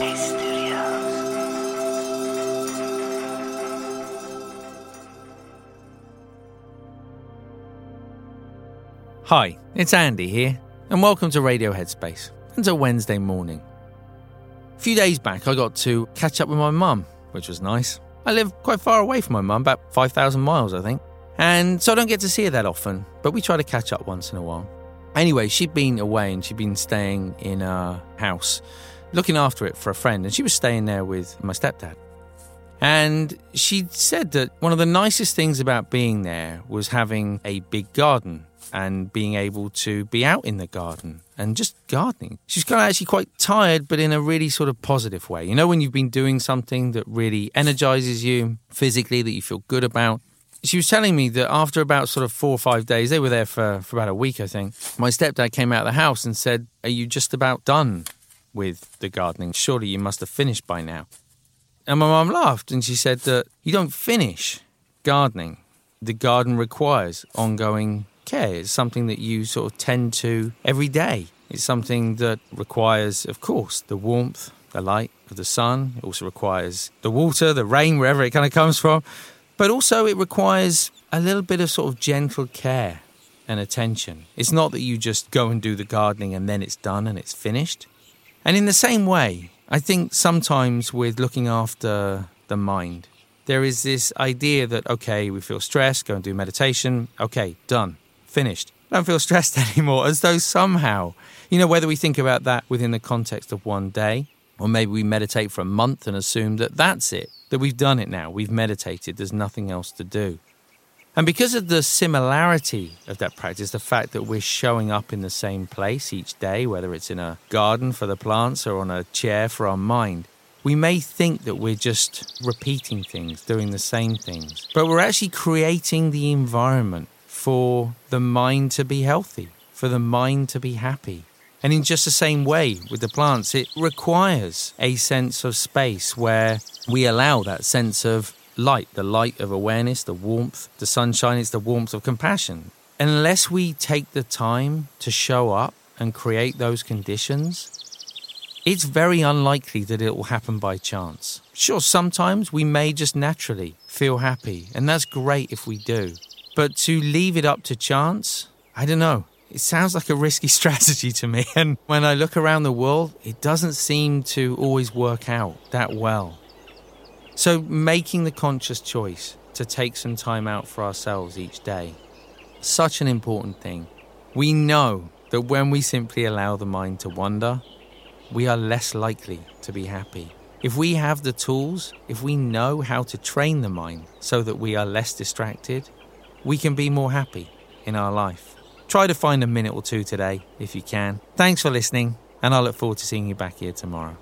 Hi, it's Andy here, and welcome to Radio Headspace. A Wednesday morning. A few days back, I got to catch up with my mum, which was nice. I live quite far away from my mum, about 5,000 miles, I think. And so I don't get to see her that often, but we try to catch up once in a while. Anyway, she'd been away and she'd been staying in a house, looking after it for a friend, and she was staying there with my stepdad. And she said that one of the nicest things about being there was having a big garden and being able to be out in the garden and just gardening. She's kind of actually quite tired, but in a really sort of positive way. You know, when you've been doing something that really energizes you physically, that you feel good about. She was telling me that after about sort of four or five days, they were there for, for about a week, I think. My stepdad came out of the house and said, Are you just about done with the gardening? Surely you must have finished by now. And my mum laughed and she said that you don't finish gardening. The garden requires ongoing care. It's something that you sort of tend to every day. It's something that requires, of course, the warmth, the light of the sun. It also requires the water, the rain, wherever it kind of comes from. But also, it requires a little bit of sort of gentle care and attention. It's not that you just go and do the gardening and then it's done and it's finished. And in the same way, I think sometimes with looking after the mind, there is this idea that, okay, we feel stressed, go and do meditation, okay, done, finished. Don't feel stressed anymore, as though somehow, you know, whether we think about that within the context of one day, or maybe we meditate for a month and assume that that's it, that we've done it now, we've meditated, there's nothing else to do. And because of the similarity of that practice, the fact that we're showing up in the same place each day, whether it's in a garden for the plants or on a chair for our mind, we may think that we're just repeating things, doing the same things, but we're actually creating the environment for the mind to be healthy, for the mind to be happy. And in just the same way with the plants, it requires a sense of space where we allow that sense of light, the light of awareness, the warmth, the sunshine, it's the warmth of compassion. Unless we take the time to show up and create those conditions, it's very unlikely that it will happen by chance. Sure, sometimes we may just naturally feel happy, and that's great if we do. But to leave it up to chance, I don't know. It sounds like a risky strategy to me. And when I look around the world, it doesn't seem to always work out that well. So, making the conscious choice to take some time out for ourselves each day, such an important thing. We know that when we simply allow the mind to wander, we are less likely to be happy. If we have the tools, if we know how to train the mind so that we are less distracted, we can be more happy in our life. Try to find a minute or two today if you can. Thanks for listening, and I look forward to seeing you back here tomorrow.